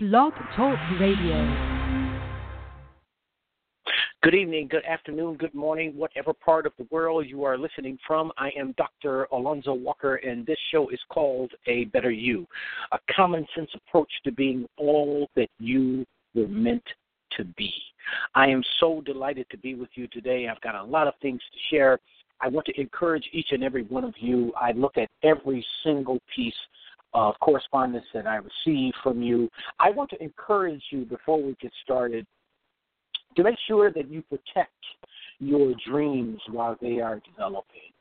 Blog Talk Radio. Good evening, good afternoon, good morning, whatever part of the world you are listening from. I am Dr. Alonzo Walker, and this show is called A Better You, a common sense approach to being all that you were meant to be. I am so delighted to be with you today. I've got a lot of things to share. I want to encourage each and every one of you. I look at every single piece of correspondence that I receive from you. I want to encourage you before we get started to make sure that you protect your dreams while they are developing.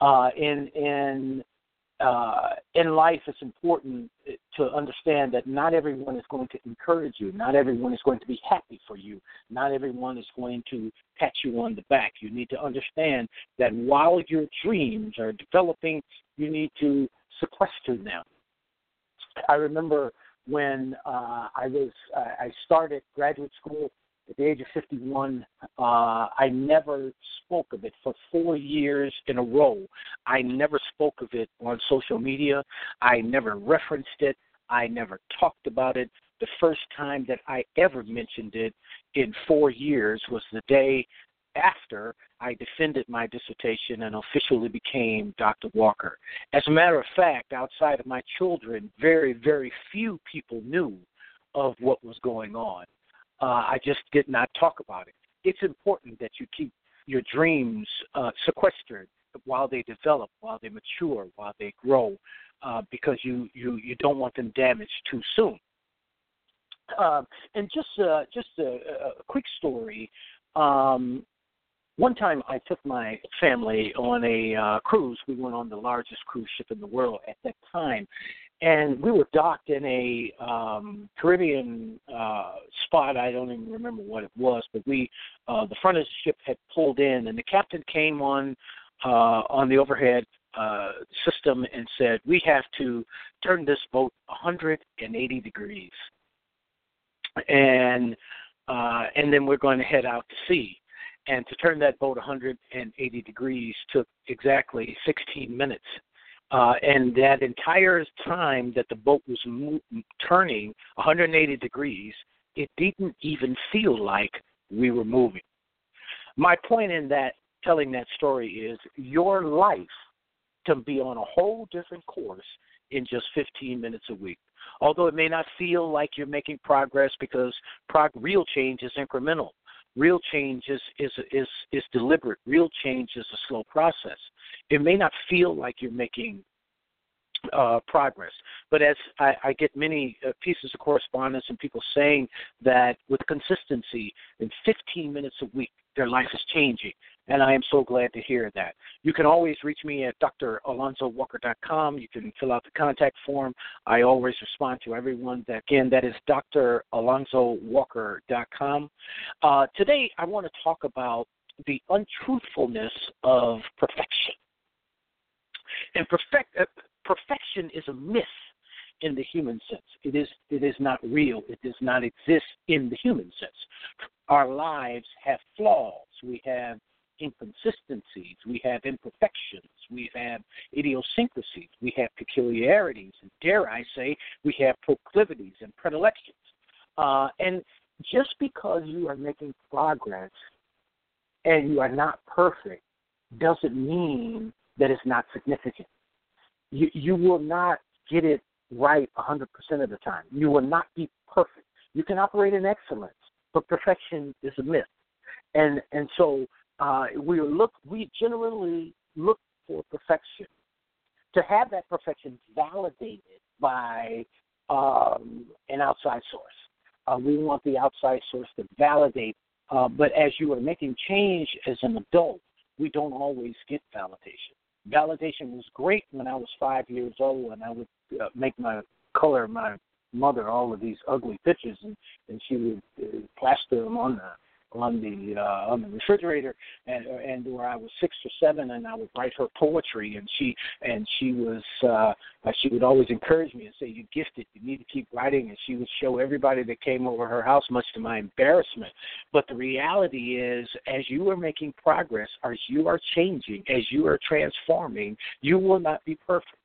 Uh, in in uh, in life, it's important to understand that not everyone is going to encourage you. Not everyone is going to be happy for you. Not everyone is going to pat you on the back. You need to understand that while your dreams are developing, you need to sequester them. I remember when uh, I was uh, I started graduate school at the age of 51. Uh, I never spoke of it for four years in a row. I never spoke of it on social media. I never referenced it. I never talked about it. The first time that I ever mentioned it in four years was the day after I defended my dissertation and officially became Dr. Walker. As a matter of fact, outside of my children, very, very few people knew of what was going on. Uh, I just did not talk about it. It's important that you keep your dreams uh, sequestered while they develop, while they mature, while they grow, uh, because you, you, you don't want them damaged too soon. Uh, and just uh, just a, a quick story. Um, one time I took my family on a uh, cruise. We went on the largest cruise ship in the world at that time. And we were docked in a um, Caribbean uh, spot. I don't even remember what it was, but we, uh, the front of the ship had pulled in, and the captain came on uh, on the overhead uh, system and said, "We have to turn this boat 180 degrees, and uh, and then we're going to head out to sea." And to turn that boat 180 degrees took exactly 16 minutes. Uh, and that entire time that the boat was mo- turning 180 degrees, it didn't even feel like we were moving. My point in that telling that story is your life can be on a whole different course in just 15 minutes a week. Although it may not feel like you're making progress because prog- real change is incremental. Real change is, is is is deliberate. Real change is a slow process. It may not feel like you're making uh, progress. But as I, I get many uh, pieces of correspondence and people saying that with consistency, in 15 minutes a week, their life is changing. And I am so glad to hear that. You can always reach me at dralonzowalker.com. You can fill out the contact form. I always respond to everyone. That, again, that is dralonzowalker.com. Uh, today, I want to talk about the untruthfulness of perfection. And perfect, uh, perfection is a myth in the human sense. It is it is not real. It does not exist in the human sense. Our lives have flaws. We have inconsistencies. We have imperfections. We have idiosyncrasies. We have peculiarities. And dare I say, we have proclivities and predilections. Uh, and just because you are making progress and you are not perfect doesn't mean that it's not significant. You, you will not get it right 100% of the time. You will not be perfect. You can operate in excellence, but perfection is a myth. And and so uh, we look we generally look for perfection. To have that perfection validated by um, an outside source. Uh, we want the outside source to validate. Uh, but as you are making change as an adult, we don't always get validation. Validation was great when I was five years old, and I would uh, make my color my mother all of these ugly pictures, and, and she would uh, plaster them on the on the uh, on the refrigerator, and and where I was six or seven, and I would write her poetry, and she and she was uh, she would always encourage me and say, "You're gifted, you need to keep writing," and she would show everybody that came over her house, much to my embarrassment. But the reality is, as you are making progress, as you are changing, as you are transforming, you will not be perfect,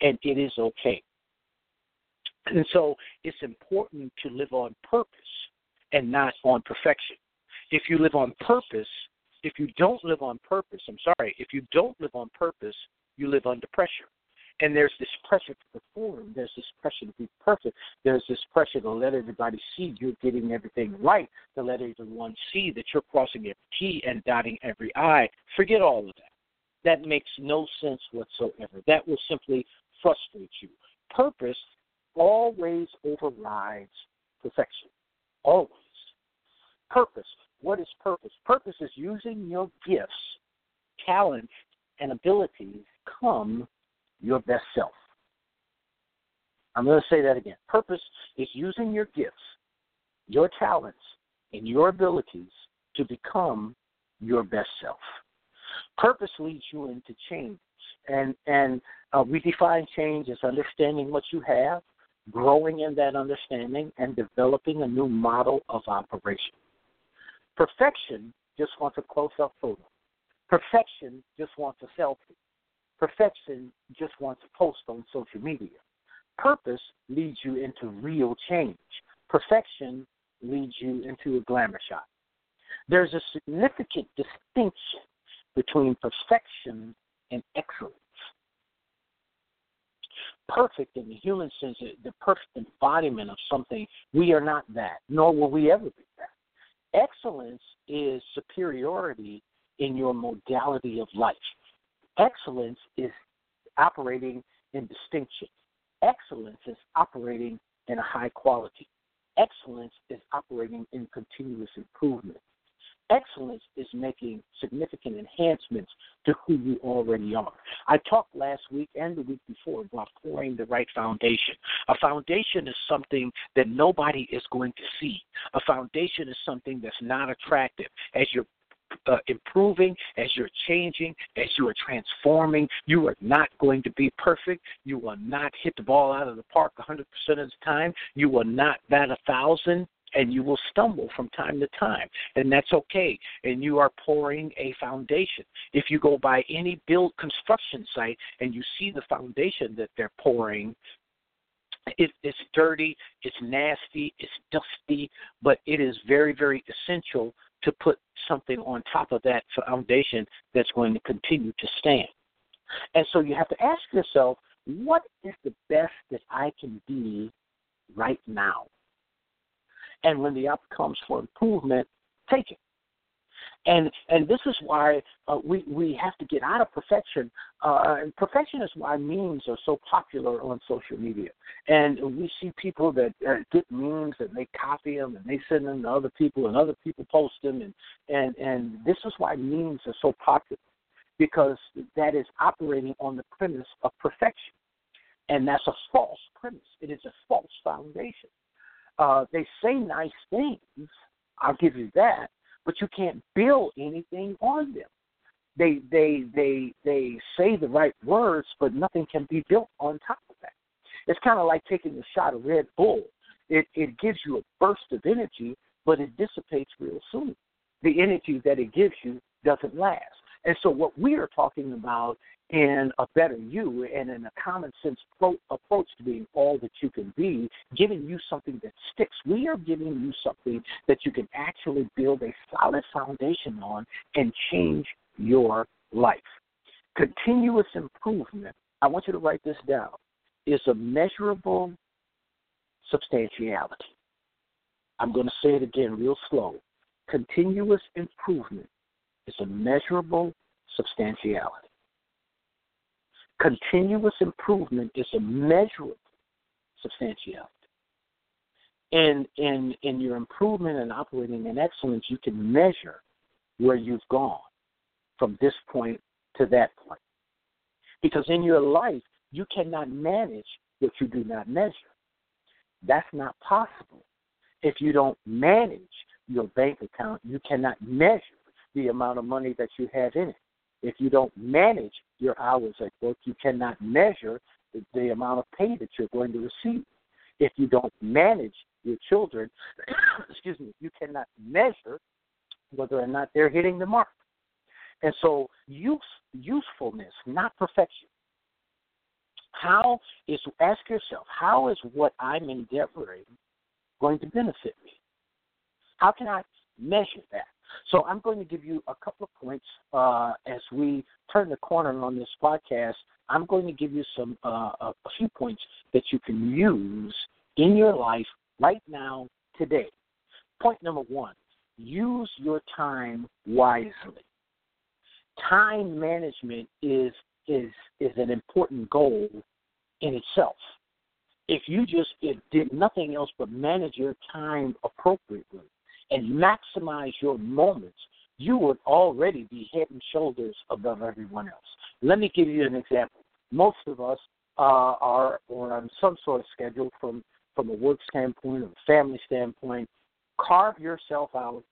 and it is okay. And so it's important to live on purpose and not on perfection. If you live on purpose, if you don't live on purpose, I'm sorry, if you don't live on purpose, you live under pressure. And there's this pressure to perform. There's this pressure to be perfect. There's this pressure to let everybody see you're getting everything right, to let everyone see that you're crossing every T and dotting every I. Forget all of that. That makes no sense whatsoever. That will simply frustrate you. Purpose always overrides perfection. Always. Purpose. What is purpose? Purpose is using your gifts, talents, and abilities to come your best self. I'm going to say that again. Purpose is using your gifts, your talents, and your abilities to become your best self. Purpose leads you into change, and and uh, we define change as understanding what you have, growing in that understanding, and developing a new model of operation. Perfection just wants a close-up photo. Perfection just wants a selfie. Perfection just wants a post on social media. Purpose leads you into real change. Perfection leads you into a glamour shot. There's a significant distinction between perfection and excellence. Perfect in the human sense, the perfect embodiment of something, we are not that, nor will we ever be. Excellence is superiority in your modality of life. Excellence is operating in distinction. Excellence is operating in a high quality. Excellence is operating in continuous improvement. Excellence is making significant enhancements to who you already are. I talked last week and the week before about pouring the right foundation. A foundation is something that nobody is going to see. A foundation is something that's not attractive. As you're uh, improving, as you're changing, as you are transforming. You are not going to be perfect. You will not hit the ball out of the park 100% of the time. You will not bat a thousand. And you will stumble from time to time, and that's okay. And you are pouring a foundation. If you go by any build construction site and you see the foundation that they're pouring, it, it's dirty, it's nasty, it's dusty, but it is very, very essential to put something on top of that foundation that's going to continue to stand. And so you have to ask yourself, what is the best that I can be right now? And when the opportunity comes for improvement, take it and and this is why uh, we we have to get out of perfection. Uh, and perfection is why memes are so popular on social media. And we see people that uh, get memes and they copy them and they send them to other people and other people post them and and and this is why memes are so popular because that is operating on the premise of perfection, and that's a false premise. It is a false foundation. Uh, they say nice things. I'll give you that but you can't build anything on them. They they they they say the right words, but nothing can be built on top of that. It's kind of like taking a shot of Red Bull. It it gives you a burst of energy, but it dissipates real soon. The energy that it gives you doesn't last. And so, what we are talking about in a better you and in a common sense pro- approach to being all that you can be, giving you something that sticks. We are giving you something that you can actually build a solid foundation on and change your life. Continuous improvement, I want you to write this down, is a measurable substantiality. I'm going to say it again real slow. Continuous improvement is a measurable substantiality. Continuous improvement is a measurable substantiality. And in, in your improvement and operating in excellence, you can measure where you've gone from this point to that point. Because in your life, you cannot manage what you do not measure. That's not possible. If you don't manage your bank account, you cannot measure the amount of money that you have in it. If you don't manage your hours at work, you cannot measure the, the amount of pay that you're going to receive. If you don't manage your children, excuse me, you cannot measure whether or not they're hitting the mark. And so, use, usefulness, not perfection. How is ask yourself, how is what I'm endeavoring going to benefit me? How can I measure that? So I'm going to give you a couple of points uh, as we turn the corner on this podcast. I'm going to give you some uh, a few points that you can use in your life right now today. Point number one: use your time wisely. Time management is is is an important goal in itself. If you just did nothing else but manage your time appropriately, and maximize your moments, you would already be head and shoulders above everyone else. Let me give you an example. Most of us uh, are on some sort of schedule from from a work standpoint or a family standpoint. Carve yourself out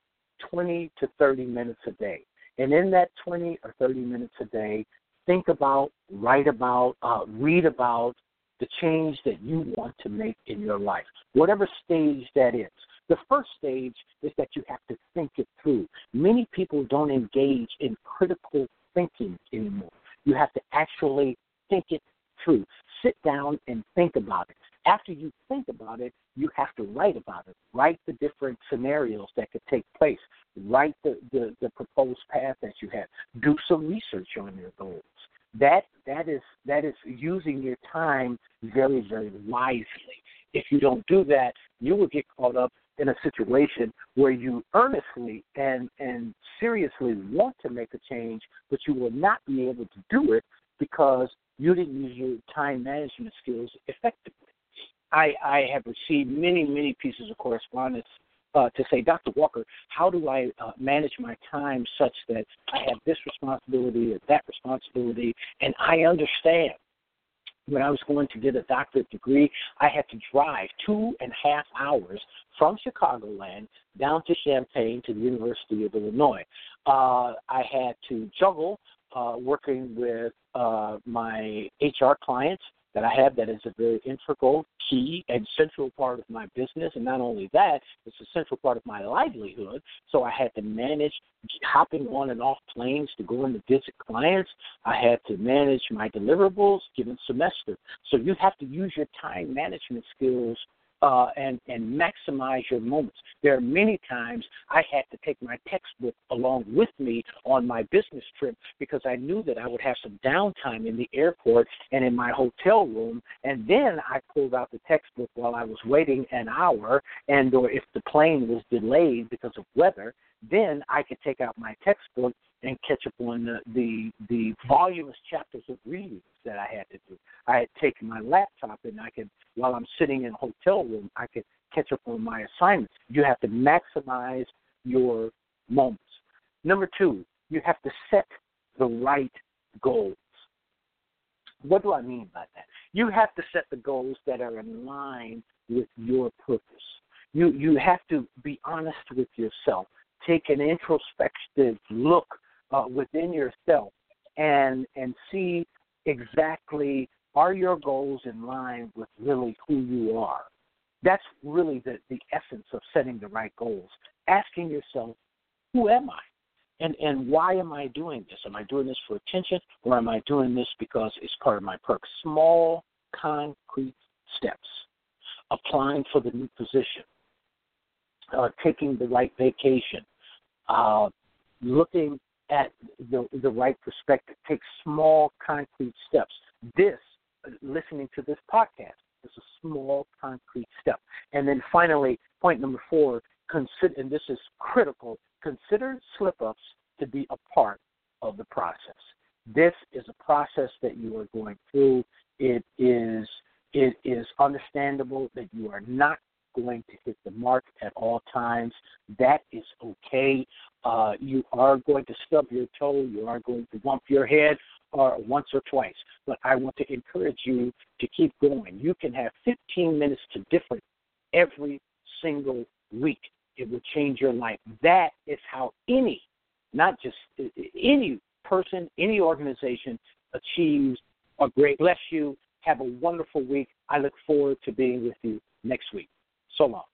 20 to 30 minutes a day. And in that 20 or 30 minutes a day, think about, write about, uh, read about the change that you want to make in your life, whatever stage that is. The first stage is that you have to think it through. Many people don't engage in critical thinking anymore. You have to actually think it through. Sit down and think about it. After you think about it, you have to write about it. Write the different scenarios that could take place. Write the, the, the proposed path that you have. Do some research on your goals. That that is that is using your time very, very wisely. If you don't do that, you will get caught up in a situation where you earnestly and and seriously want to make a change, but you will not be able to do it because you didn't use your time management skills effectively. I, I have received many, many pieces of correspondence uh, to say, Dr. Walker, how do I uh, manage my time such that I have this responsibility or that responsibility, and I understand when I was going to get a doctorate degree, I had to drive two and a half hours from Chicagoland down to Champaign to the University of Illinois. Uh, I had to juggle uh, working with uh, my HR clients that I have that is a very integral, key, and central part of my business. And not only that, it's a central part of my livelihood. So I had to manage hopping on and off planes to go and visit clients. I had to manage my deliverables given semester. So you have to use your time management skills uh, and and maximize your moments. There are many times I had to take my textbook along with me on my business trip because I knew that I would have some downtime in the airport and in my hotel room, and then I pulled out the textbook while I was waiting an hour, and or if the plane was delayed because of weather, then I could take out my textbook and catch up on the, the the voluminous chapters of readings that I had to do. I had taken my laptop and I could, while I'm sitting in a hotel room, I could catch up on my assignments. You have to maximize your moments. Number two, you have to set the right goals. What do I mean by that? You have to set the goals that are in line with your purpose. You you have to be honest with yourself. Take an introspective look uh, within yourself and and see exactly are your goals in line with really who you are. That's really the, the essence of setting the right goals. Asking yourself, who am I? And and why am I doing this? Am I doing this for attention or am I doing this because it's part of my purpose? Small, concrete steps. Applying for the new position. Uh, taking the right vacation. Uh, looking at the, the right perspective. Take small, concrete steps. This, listening to this podcast, is a small, concrete step. And then finally, point number four, consider, and this is critical, consider slip ups to be a part of the process. This is a process that you are going through. It is it is understandable that you are not going to hit the mark at all times. That is okay. Uh, you are going to stub your toe. You are going to bump your head uh, once or twice. But I want to encourage you to keep going. You can have 15 minutes to different every single week. It will change your life. That is how any, not just any person, any organization achieves a great. Bless you. Have a wonderful week. I look forward to being with you next week. So long.